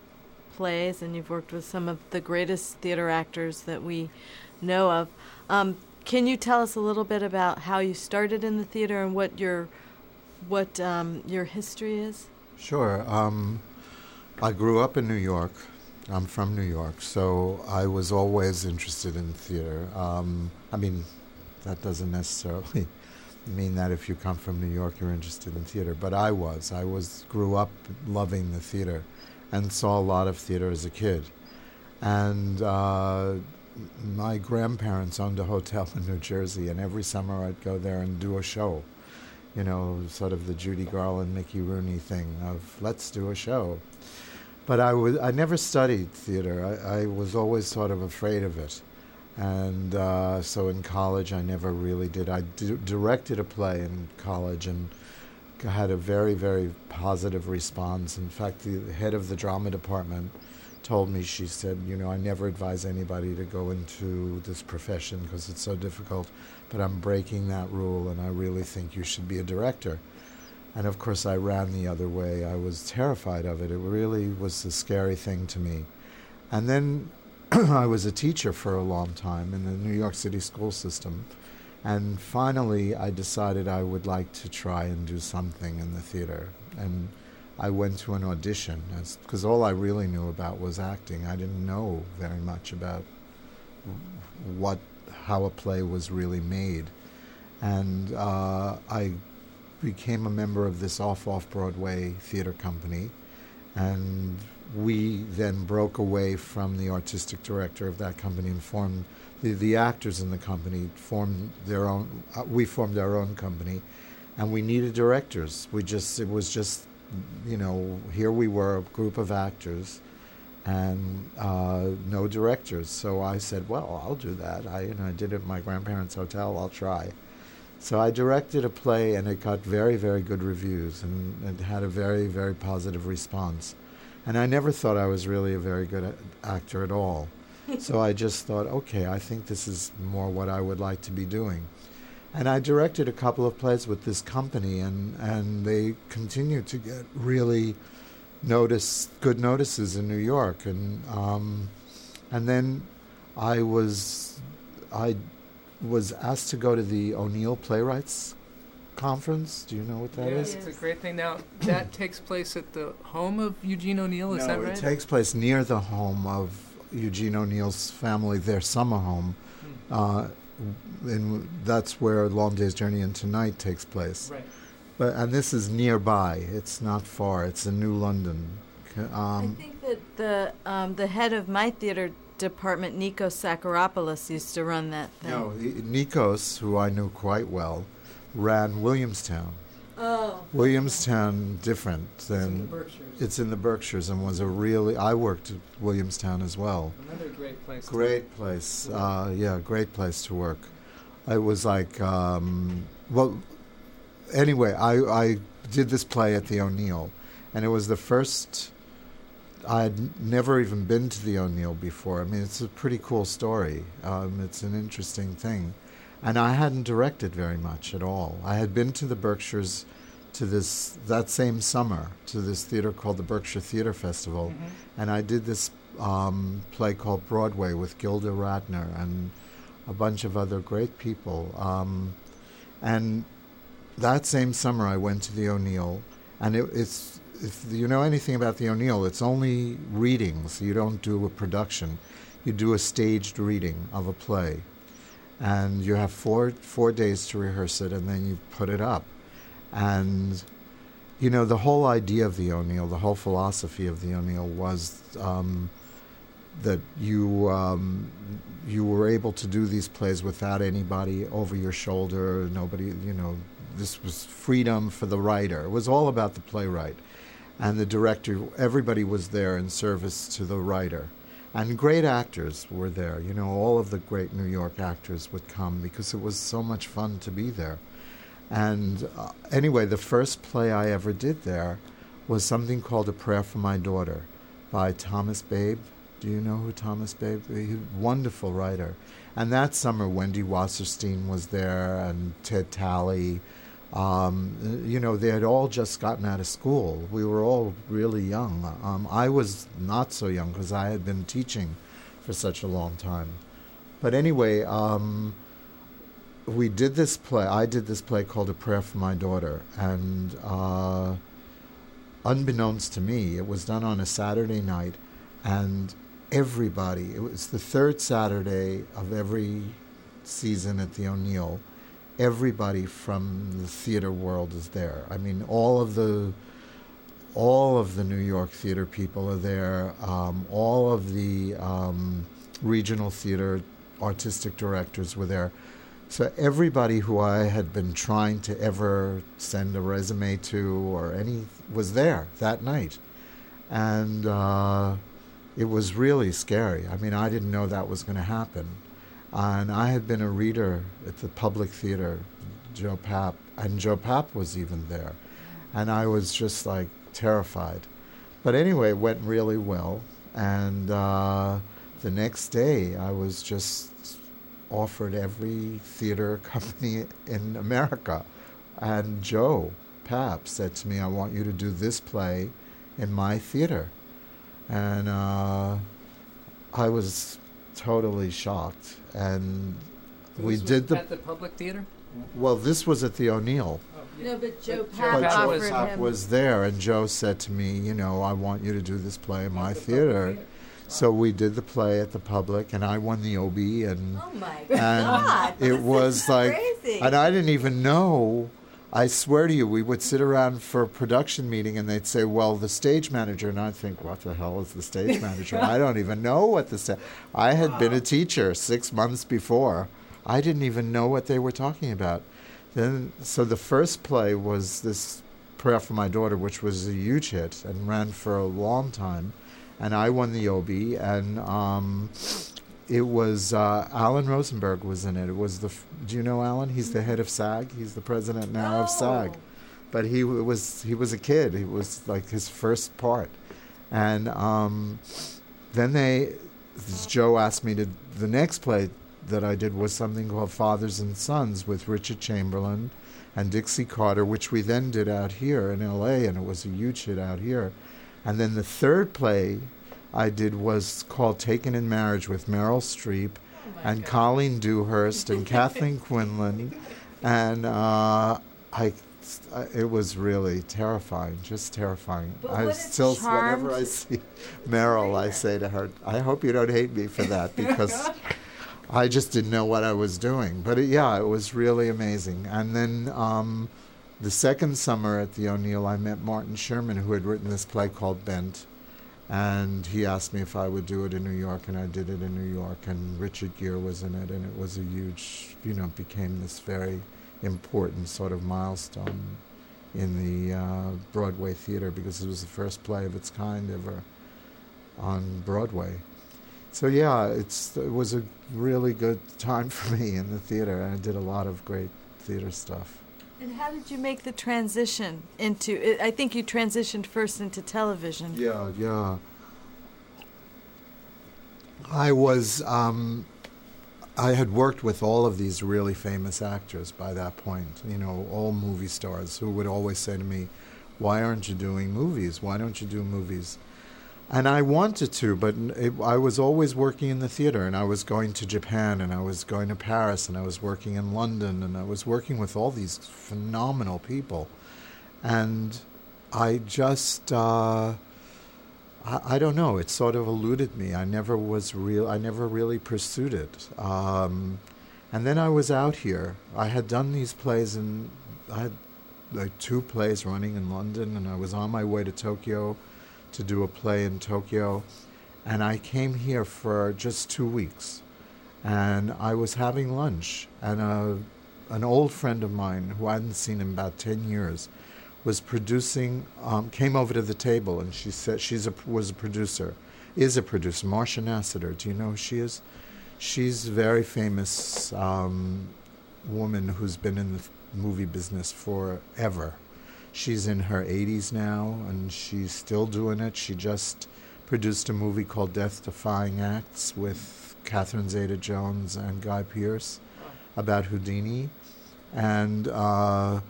Speaker 2: plays, and you've worked with some of the greatest theater actors that we know of. Um, can you tell us a little bit about how you started in the theater and what your what um, your history is?
Speaker 3: Sure. Um, I grew up in New York. I'm from New York, so I was always interested in theater. Um, I mean, that doesn't necessarily mean that if you come from New York, you're interested in theater. But I was. I was grew up loving the theater, and saw a lot of theater as a kid. And uh, my grandparents owned a hotel in New Jersey, and every summer I'd go there and do a show you know, sort of the Judy Garland, Mickey Rooney thing of let's do a show. But I was I never studied theater. I, I was always sort of afraid of it, and uh, so in college I never really did. I d- directed a play in college and had a very very positive response. In fact, the head of the drama department told me she said, you know, I never advise anybody to go into this profession because it's so difficult but I'm breaking that rule and I really think you should be a director. And of course, I ran the other way. I was terrified of it. It really was a scary thing to me. And then [clears throat] I was a teacher for a long time in the New York City school system. And finally, I decided I would like to try and do something in the theater. And I went to an audition because all I really knew about was acting. I didn't know very much about what how a play was really made. And uh, I became a member of this off off Broadway theater company. And we then broke away from the artistic director of that company and formed the, the actors in the company formed their own uh, we formed our own company and we needed directors we just it was just you know here we were a group of actors and uh, no directors. So I said, "Well, I'll do that." I, you know, I did it at my grandparents' hotel. I'll try. So I directed a play, and it got very, very good reviews, and it had a very, very positive response. And I never thought I was really a very good a- actor at all. [laughs] so I just thought, okay, I think this is more what I would like to be doing. And I directed a couple of plays with this company, and, and they continued to get really notice good notices in New York, and um, and then I was I was asked to go to the O'Neill Playwrights Conference. Do you know what that
Speaker 1: yeah,
Speaker 3: is?
Speaker 1: it's a great thing. Now that [clears throat] takes place at the home of Eugene O'Neill. Is that right?
Speaker 3: it takes place near the home of Eugene O'Neill's family, their summer home.
Speaker 1: Hmm.
Speaker 3: Uh, and that's where Long Day's Journey into Night takes place.
Speaker 1: Right.
Speaker 3: But and this is nearby. It's not far. It's in New London. Um,
Speaker 2: I think that the um, the head of my theater department, Nico Psacharopoulos, used to run that thing.
Speaker 3: no, he- Nikos, who I knew quite well, ran Williamstown.
Speaker 2: Oh.
Speaker 3: Williamstown different
Speaker 1: It's in the
Speaker 3: than
Speaker 1: Berkshires.
Speaker 3: it's in the Berkshires and was a really. I worked at Williamstown as well.
Speaker 1: Another great place. to-
Speaker 3: Great place. Uh, yeah, great place to work. It was like, um, well, anyway, I, I did this play at the O'Neill, and it was the first. I had never even been to the O'Neill before. I mean, it's a pretty cool story. Um, it's an interesting thing. And I hadn't directed very much at all. I had been to the Berkshires to this that same summer to this theater called the Berkshire Theater Festival, and I did this um, play called Broadway with Gilda Radner and a bunch of other great people. Um, and that same summer, I went to the O'Neill, and it, it's if you know anything about the O'Neill, it's only readings. You don't do a production. You do a staged reading of a play, and you have four four days to rehearse it, and then you put it up. And you know the whole idea of the O'Neill, the whole philosophy of the O'Neill was um, that you um, you were able to do these plays without anybody over your shoulder. Nobody, you know, this was freedom for the writer. It was all about the playwright and the director. Everybody was there in service to the writer. And great actors were there. You know, all of the great New York actors would come because it was so much fun to be there. And uh, anyway, the first play I ever did there was something called A Prayer for My Daughter by Thomas Babe. Do you know who Thomas Babe? He's a wonderful writer. And that summer, Wendy Wasserstein was there, and Ted Tally. Um, you know, they had all just gotten out of school. We were all really young. Um, I was not so young because I had been teaching for such a long time. But anyway, um, we did this play. I did this play called A Prayer for My Daughter, and uh, unbeknownst to me, it was done on a Saturday night, and everybody. It was the third Saturday of every season at the O'Neill. Everybody from the theater world is there. I mean, all of the all of the New York theater people are there. Um, all of the um, regional theater artistic directors were there. So everybody who I had been trying to ever send a resume to or any was there that night, and uh, it was really scary. I mean, I didn't know that was going to happen, and I had been a reader at the Public Theater, Joe Papp, and Joe Papp was even there, and I was just like terrified. But anyway, it went really well, and uh, the next day I was just offered every theater [laughs] company in America. And Joe Papp said to me, I want you to do this play in my theater. And uh, I was totally shocked. And we
Speaker 1: This was
Speaker 3: did the.
Speaker 1: at the public theater.
Speaker 3: Well, this was at the O'Neill.
Speaker 2: Oh, no, but Joe
Speaker 1: But
Speaker 2: Papp
Speaker 1: Joe
Speaker 2: offered
Speaker 1: was-
Speaker 2: him.
Speaker 3: was there, and Joe said to me, You know, I want you to do this play in my theater. So we did the play at the public, and I won the Obie, and
Speaker 2: oh my
Speaker 3: and
Speaker 2: God!
Speaker 3: it
Speaker 2: this
Speaker 3: was
Speaker 2: is
Speaker 3: like,
Speaker 2: crazy.
Speaker 3: and I didn't even know. I swear to you, we would sit around for a production meeting, and they'd say, "Well, the stage manager," and I'd think, "What the hell is the stage manager?" I don't even know what the. Sta- I had been a teacher six months before. I didn't even know what they were talking about. Then, so the first play was this prayer for my daughter, which was a huge hit and ran for a long time, and I won the Obie, and um, it was uh, Alan Rosenberg was in it. It was the. Do you know Alan? He's the head of SAG. He's the president now of SAG. But he was he was a kid. He was like his first part, and um, then they. Joe asked me to. The next play that I did was something called Fathers and Sons with Richard Chamberlain and Dixie Carter, which we then did out here in L.A. and it was a huge hit out here. And then the third play I did was called Taken in Marriage with Meryl Streep and Colleen Dewhurst and [laughs] Kathleen Quinlan, and uh, I. I- It was really terrifying, just terrifying.
Speaker 2: But
Speaker 3: I still, whenever I see Meryl, I say to her, "I hope you don't hate me for that [laughs] because I just didn't know what I was doing." But it, yeah, it was really amazing. And then um, the second summer at the O'Neill, I met Martin Sherman, who had written this play called Bent, and he asked me if I would do it in New York, and I did it in New York. And Richard Gere was in it, and it was a huge, you know, became this very important sort of milestone in the uh, Broadway theater because it was the first play of its kind ever on Broadway. So yeah, it's it was a really good time [laughs] for me in the theater, and I did a lot of great theater stuff.
Speaker 2: And how did you make the transition into? I think you transitioned first into television.
Speaker 3: Yeah, yeah. I was, um, I had worked with all of these really famous actors by that point, you know, all movie stars who would always say to me, Why aren't you doing movies? Why don't you do movies? And I wanted to, but it, I was always working in the theater, and I was going to Japan, and I was going to Paris, and I was working in London, and I was working with all these phenomenal people. And I just. Uh, I, don't know. It sort of eluded me. I never was real. I never really pursued it. Um, and then I was out here. I had done these plays, and I had like two plays running in London, and I was on my way to Tokyo to do a play in Tokyo. And I came here for just two weeks, and I was having lunch, and a, an old friend of mine who I hadn't seen in about ten years was producing, um, came over to the table and she said she's a, was a producer, is a producer. Marcia Nasatir, do you know who she is? She's a very famous um, woman who's been in the movie business forever. She's in her 80s now and she's still doing it. She just produced a movie called Death Defying Acts with Catherine Zeta Jones and Guy Pearce about Houdini. And uh,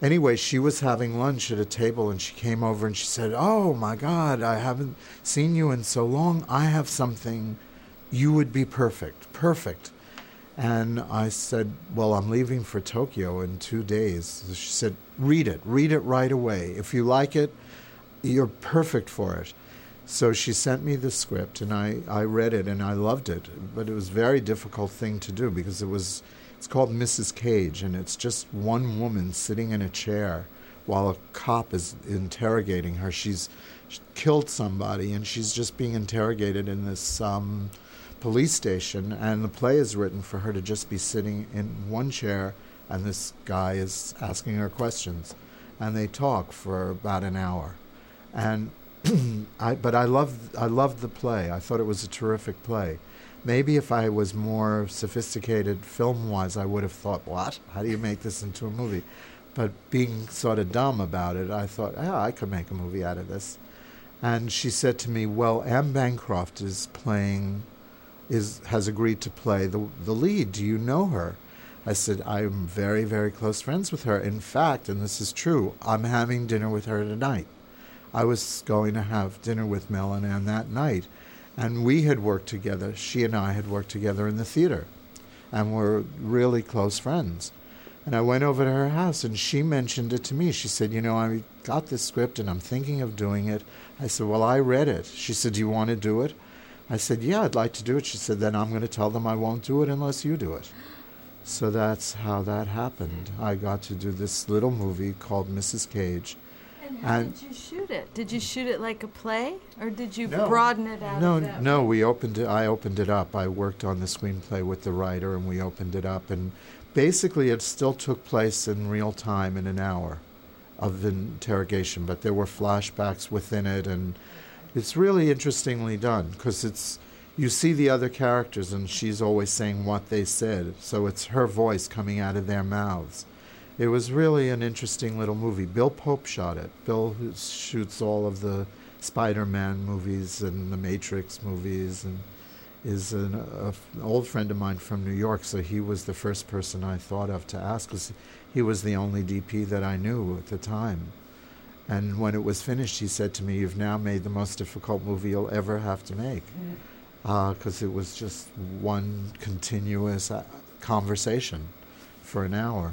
Speaker 3: anyway, she was having lunch at a table and she came over and she said, Oh my God, I haven't seen you in so long. I have something. You would be perfect, perfect. And I said, Well, I'm leaving for Tokyo in two days. She said, Read it, read it right away. If you like it, you're perfect for it. So she sent me the script and I, I read it and I loved it. But it was a very difficult thing to do because it was it's called Mrs. Cage, and it's just one woman sitting in a chair while a cop is interrogating her. She's killed somebody, and she's just being interrogated in this um, police station. And the play is written for her to just be sitting in one chair, and this guy is asking her questions, and they talk for about an hour. And [clears throat] I, but I loved, I loved the play. I thought it was a terrific play. Maybe if I was more sophisticated film wise, I would have thought, what? How do you make this into a movie? But being sort of dumb about it, I thought, yeah, I could make a movie out of this. And she said to me, well, Anne Bancroft is playing, is, has agreed to play the, the lead. Do you know her? I said, I'm very, very close friends with her. In fact, and this is true, I'm having dinner with her tonight. I was going to have dinner with Mel and Anne that night. And we had worked together, she and I had worked together in the theater, and were really close friends. And I went over to her house, and she mentioned it to me. She said, You know, I got this script and I'm thinking of doing it. I said, Well, I read it. She said, Do you want to do it? I said, Yeah, I'd like to do it. She said, Then I'm going to tell them I won't do it unless you do it. So that's how that happened. I got to do this little movie called Mrs. Cage
Speaker 2: and how and did you shoot it? Did you shoot it like a play, or did you no, broaden it out?
Speaker 3: No, no. We opened it. I opened it up. I worked on the screenplay with the writer, and we opened it up. And basically, it still took place in real time in an hour of interrogation, but there were flashbacks within it, and it's really interestingly done because it's you see the other characters, and she's always saying what they said, so it's her voice coming out of their mouths it was really an interesting little movie. Bill Pope shot it. Bill shoots all of the Spider-Man movies and the Matrix movies, and is an, a, old friend of mine from New York. So he was the first person I thought of to ask, because he was the only DP that I knew at the time. And when it was finished, he said to me, "You've now made the most difficult movie you'll ever have to make," because mm. uh, it was just one continuous uh, conversation for an hour.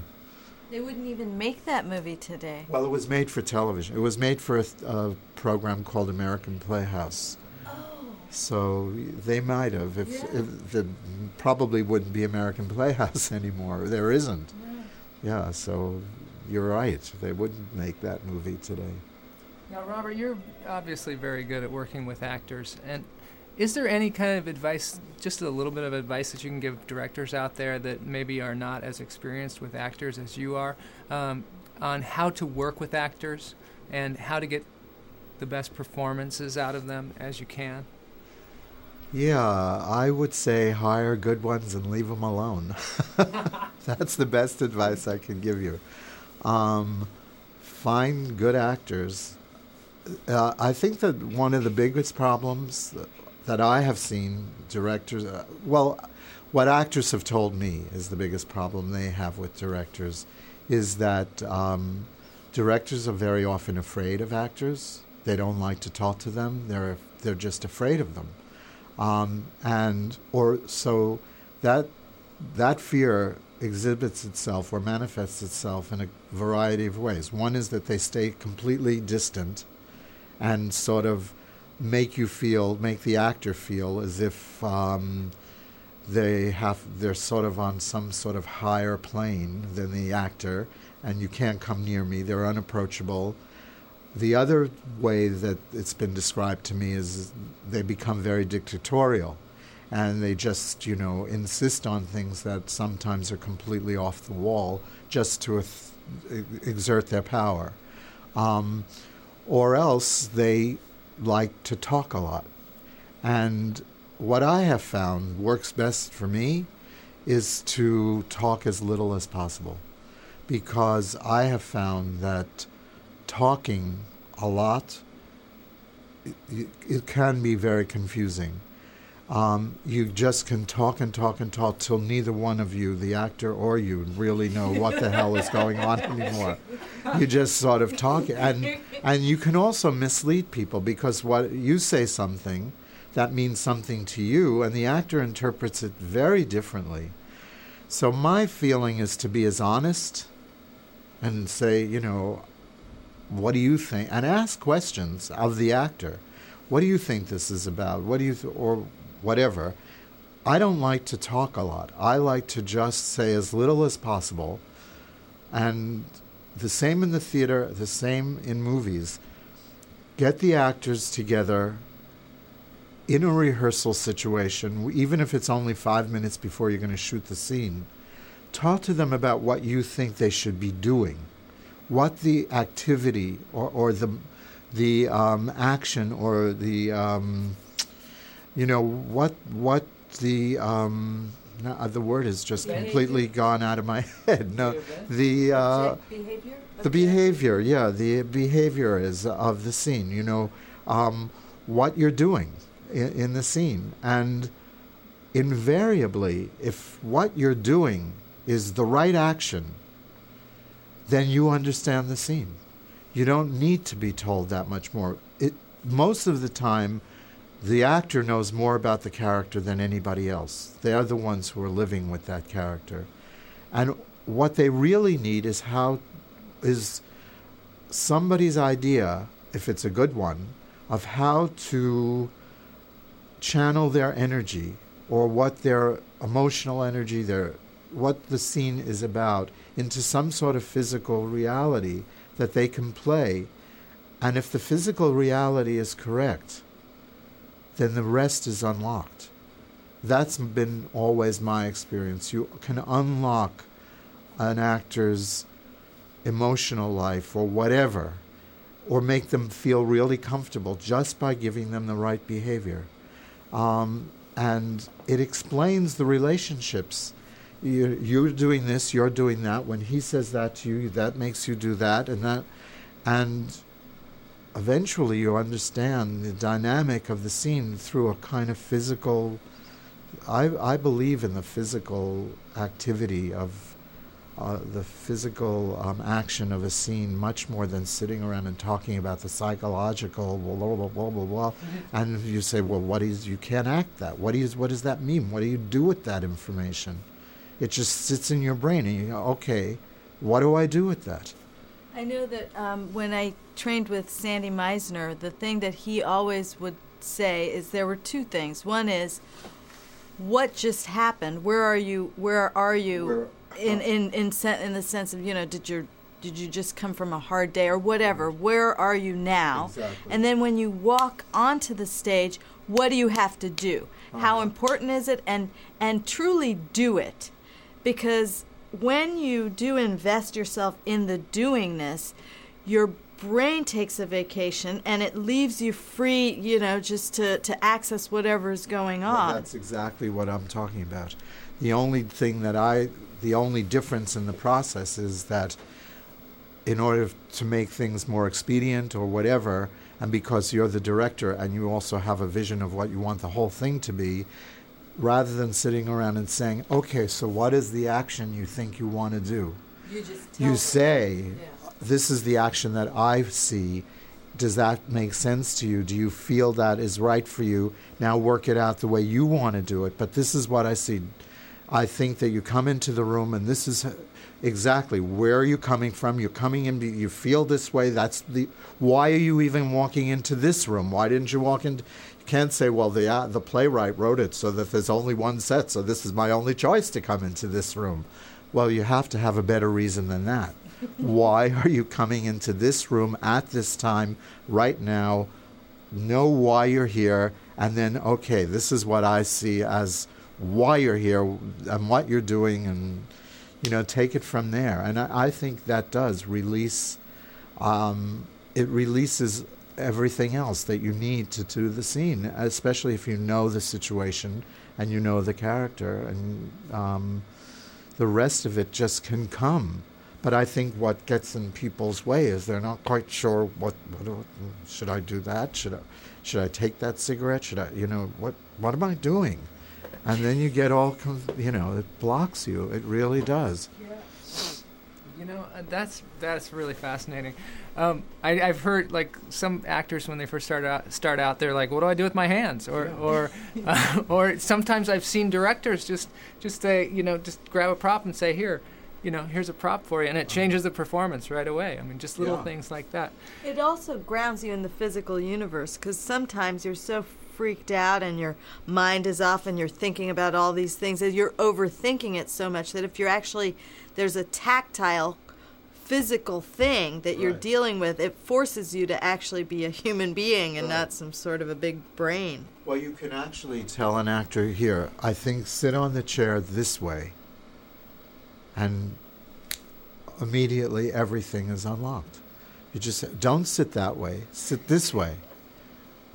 Speaker 2: They wouldn't even make that movie today.
Speaker 3: Well, it was made for television. It was made for a, a program called American Playhouse.
Speaker 2: Oh.
Speaker 3: So they might have. If, yeah. if the probably wouldn't be American Playhouse [laughs] anymore. There isn't. Yeah. yeah. So you're right. They wouldn't make that movie today.
Speaker 1: Now, Robert, you're obviously very good at working with actors, and is there any kind of advice, just a little bit of advice that you can give directors out there that maybe are not as experienced with actors as you are, um, on how to work with actors and how to get the best performances out of them as you can?
Speaker 3: Yeah, I would say hire good ones and leave them alone. [laughs] [laughs] That's the best advice I can give you. Um, find good actors. Uh, I think that one of the biggest problems that I have seen directors. Uh, well, what actors have told me is the biggest problem they have with directors is that um, directors are very often afraid of actors. They don't like to talk to them. They're they're just afraid of them, um, and or so that that fear exhibits itself or manifests itself in a variety of ways. One is that they stay completely distant and sort of make you feel, make the actor feel as if um, they have, they're sort of on some sort of higher plane than the actor, and you can't come near me. They're unapproachable. The other way that it's been described to me is they become very dictatorial and they just, you know, insist on things that sometimes are completely off the wall just to exert their power. Um, or else they like to talk a lot. And what I have found works best for me is to talk as little as possible because I have found that talking a lot it, it can be very confusing. Um, you just can talk and talk and talk till neither one of you, the actor or you, really know what the hell is going on [laughs] anymore. You just sort of talk, and and you can also mislead people because what you say something that means something to you, and the actor interprets it very differently. So my feeling is to be as honest and say, you know, what do you think, and ask questions of the actor. What do you think this is about? What do you th- or whatever. I don't like to talk a lot. I like to just say as little as possible. And the same in the theater, the same in movies. Get the actors together in a rehearsal situation, even if it's only five minutes before you're going to shoot the scene. Talk to them about what you think they should be doing, what the activity or, or the, the um, action or the. Um, you know what what the um, no, uh, the word has just behavior? completely gone out of my [laughs] head. No, the uh, behavior. The behavior, yeah, the behavior is of the scene. You know, um, what you're doing in, in the scene, and invariably, if what you're doing is the right action, then you understand the scene. You don't need to be told that much more. It most of the time the actor knows more about the character than anybody else. They are the ones who are living with that character. And what they really need is how is somebody's idea, if it's a good one, of how to channel their energy or what their emotional energy, their what the scene is about into some sort of physical reality that they can play. And if the physical reality is correct, then the rest is unlocked. That's been always my experience. You can unlock an actor's emotional life or whatever, or make them feel really comfortable just by giving them the right behavior. Um, and it explains the relationships. You, you're doing this, you're doing that. When he says that to you, that makes you do that, and that, and eventually you understand the dynamic of the scene through a kind of physical. I, I believe in the physical activity of uh, the physical um, action of a scene much more than sitting around and talking about the psychological blah blah blah blah blah. blah. Mm-hmm. And you say, well, what is you can't act that? What is what does that mean? What do you do with that information? It just sits in your brain, and you go, okay, what do I do with that?
Speaker 2: I know that um, when I trained with Sandy Meisner, the thing that he always would say is there were two things. One is, what just happened? Where are you? Where are you? Where, in in in sen- in the sense of you know, did you did you just come from a hard day or whatever? Where are you now? Exactly. And then when you walk onto the stage, what do you have to do? Uh-huh. How important is it? And and truly do it, because when you do invest yourself in the doingness, your brain takes a vacation and it leaves you free, you know, just to, to access whatever is going on.
Speaker 3: Well, that's exactly what I'm talking about. The only thing that I, the only difference in the process is that in order to make things more expedient or whatever, and because you're the director and you also have a vision of what you want the whole thing to be, rather than sitting around and saying, okay, so what is the action you think you want to do?
Speaker 2: You just
Speaker 3: You say,
Speaker 2: Yeah.
Speaker 3: this is the action that I see. Does that make sense to you? Do you feel that is right for you? Now work it out the way you want to do it. But this is what I see. I think that you come into the room and this is exactly where are you coming from? You're coming in, you feel this way. That's the why are you even walking into this room? Why didn't you walk in? Can't say, well, the uh, the playwright wrote it so that there's only one set, so this is my only choice to come into this room. Well, you have to have a better reason than that. [laughs] why are you coming into this room at this time, right now? Know why you're here, and then, okay, this is what I see as why you're here and what you're doing, and you know, take it from there. And I, I think that does release. Um, it releases everything else that you need to do the scene, especially if you know the situation and you know the character, and um, the rest of it just can come. But I think what gets in people's way is they're not quite sure what, what should I do that? Should I should I take that cigarette? Should I you know what what am I doing? And then you get all you know it blocks you. It really does.
Speaker 1: You know, uh, that's that's really fascinating. Um, I, I've heard like some actors when they first start out, start out, they're like, "What do I do with my hands?" Or or [laughs] uh, [laughs] or sometimes I've seen directors just just say, you know, just grab a prop and say, "Here, you know, here's a prop for you," and it changes the performance right away. I mean, just little
Speaker 3: Yeah.
Speaker 1: things like that.
Speaker 2: It also grounds you in the physical universe because sometimes you're so freaked out and your mind is off and you're thinking about all these things and you're overthinking it so much that if you're actually there's a tactile physical thing that you're
Speaker 3: Right.
Speaker 2: dealing with it forces you to actually be a human being and not some sort of a big brain
Speaker 3: Well, you can actually tell an actor here, I think, sit on the chair this way, and immediately everything is unlocked. You just say, don't sit that way, sit this way.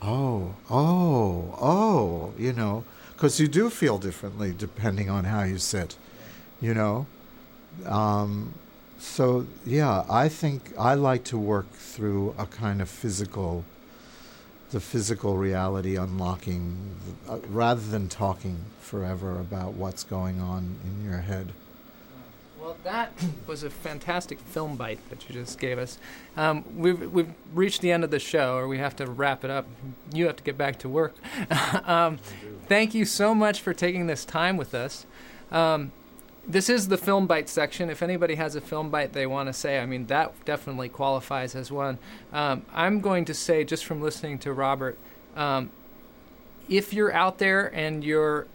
Speaker 3: Oh, oh, oh, you know, because you do feel differently depending on how you sit, you know. Um, so, yeah, I think I like to work through a kind of physical the physical reality unlocking uh, rather than talking forever about what's going on in your head.
Speaker 1: Well, that [coughs] was a fantastic film bite that you just gave us. Um, we've we've reached the end of the show, or we have to wrap it up. You have to get back to work. [laughs] um, thank you so much for taking this time with us. Um, this is the film bite section. If anybody has a film bite they want to say, I mean that definitely qualifies as one. Um, I'm going to say just from listening to Robert, um, if you're out there and you're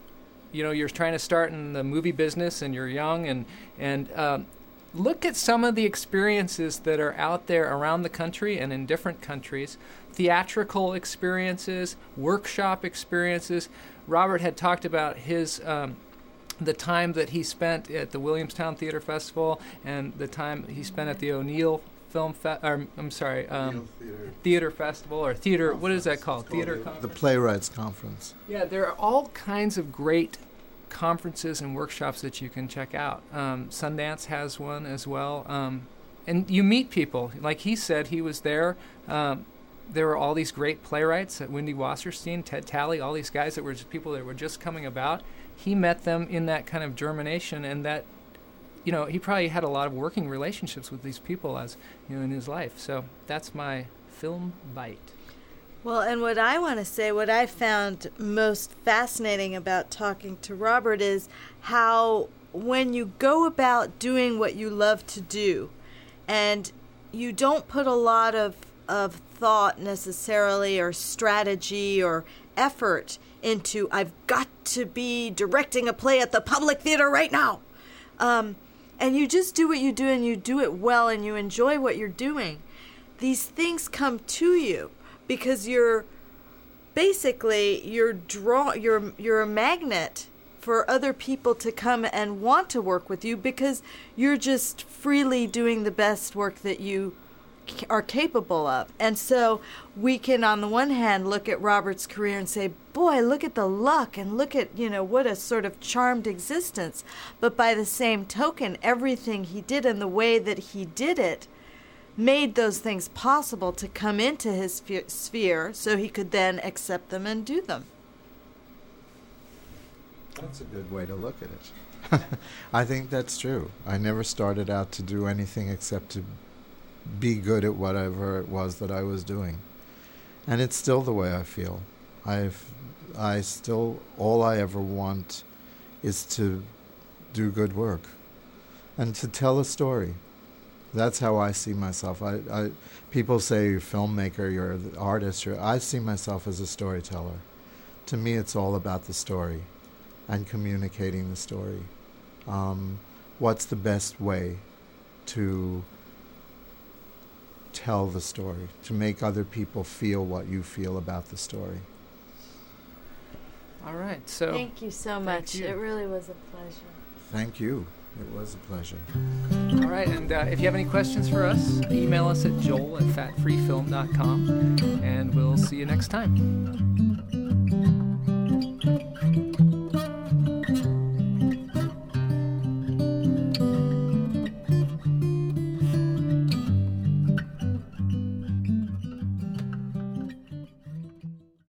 Speaker 1: you know you're trying to start in the movie business and you're young and and um, look at some of the experiences that are out there around the country and in different countries theatrical experiences workshop experiences robert had talked about his um, the time that he spent at the williamstown theater festival and the time he spent at the o'neill film fe- or, i'm sorry um, theater festival or theater what is that called theater
Speaker 3: the, the playwrights conference.
Speaker 1: Yeah, there are all kinds of great conferences and workshops that you can check out. Um, Sundance has one as well. Um, and you meet people. Like he said, he was there. Um, there were all these great playwrights, uh, Wendy Wasserstein, Ted Tally, all these guys that were just people that were just coming about. He met them in that kind of germination, and that, you know, he probably had a lot of working relationships with these people as you know in his life. So that's my film bite.
Speaker 2: Well, and what I want to say, what I found most fascinating about talking to Robert is how when you go about doing what you love to do and you don't put a lot of, of thought necessarily or strategy or effort into, I've got to be directing a play at the public theater right now. Um, and you just do what you do and you do it well and you enjoy what you're doing. These things come to you because you're basically you're draw you're you're a magnet for other people to come and want to work with you because you're just freely doing the best work that you are capable of. And so we can on the one hand look at Robert's career and say, "Boy, look at the luck and look at, you know, what a sort of charmed existence." But by the same token, everything he did and the way that he did it made those things possible to come into his sphe- sphere so he could then accept them and do them.
Speaker 3: That's a good way to look at it. [laughs] I think that's true. I never started out to do anything except to be good at whatever it was that I was doing. And it's still the way I feel. I've I still all I ever want is to do good work and to tell a story. That's how I see myself. I, I people say you're a filmmaker, you're an artist. You're, I see myself as a storyteller. To me, it's all about the story and communicating the story. Um, what's the best way to tell the story, to make other people feel what you feel about the story?
Speaker 1: All right. So
Speaker 2: Thank you so
Speaker 1: Thank
Speaker 2: much.
Speaker 1: you.
Speaker 2: It really was a pleasure.
Speaker 3: Thank you. It was a pleasure.
Speaker 1: All right, and uh, if you have any questions for us, email us at joel at fatfreefilm.com, and we'll see you next time.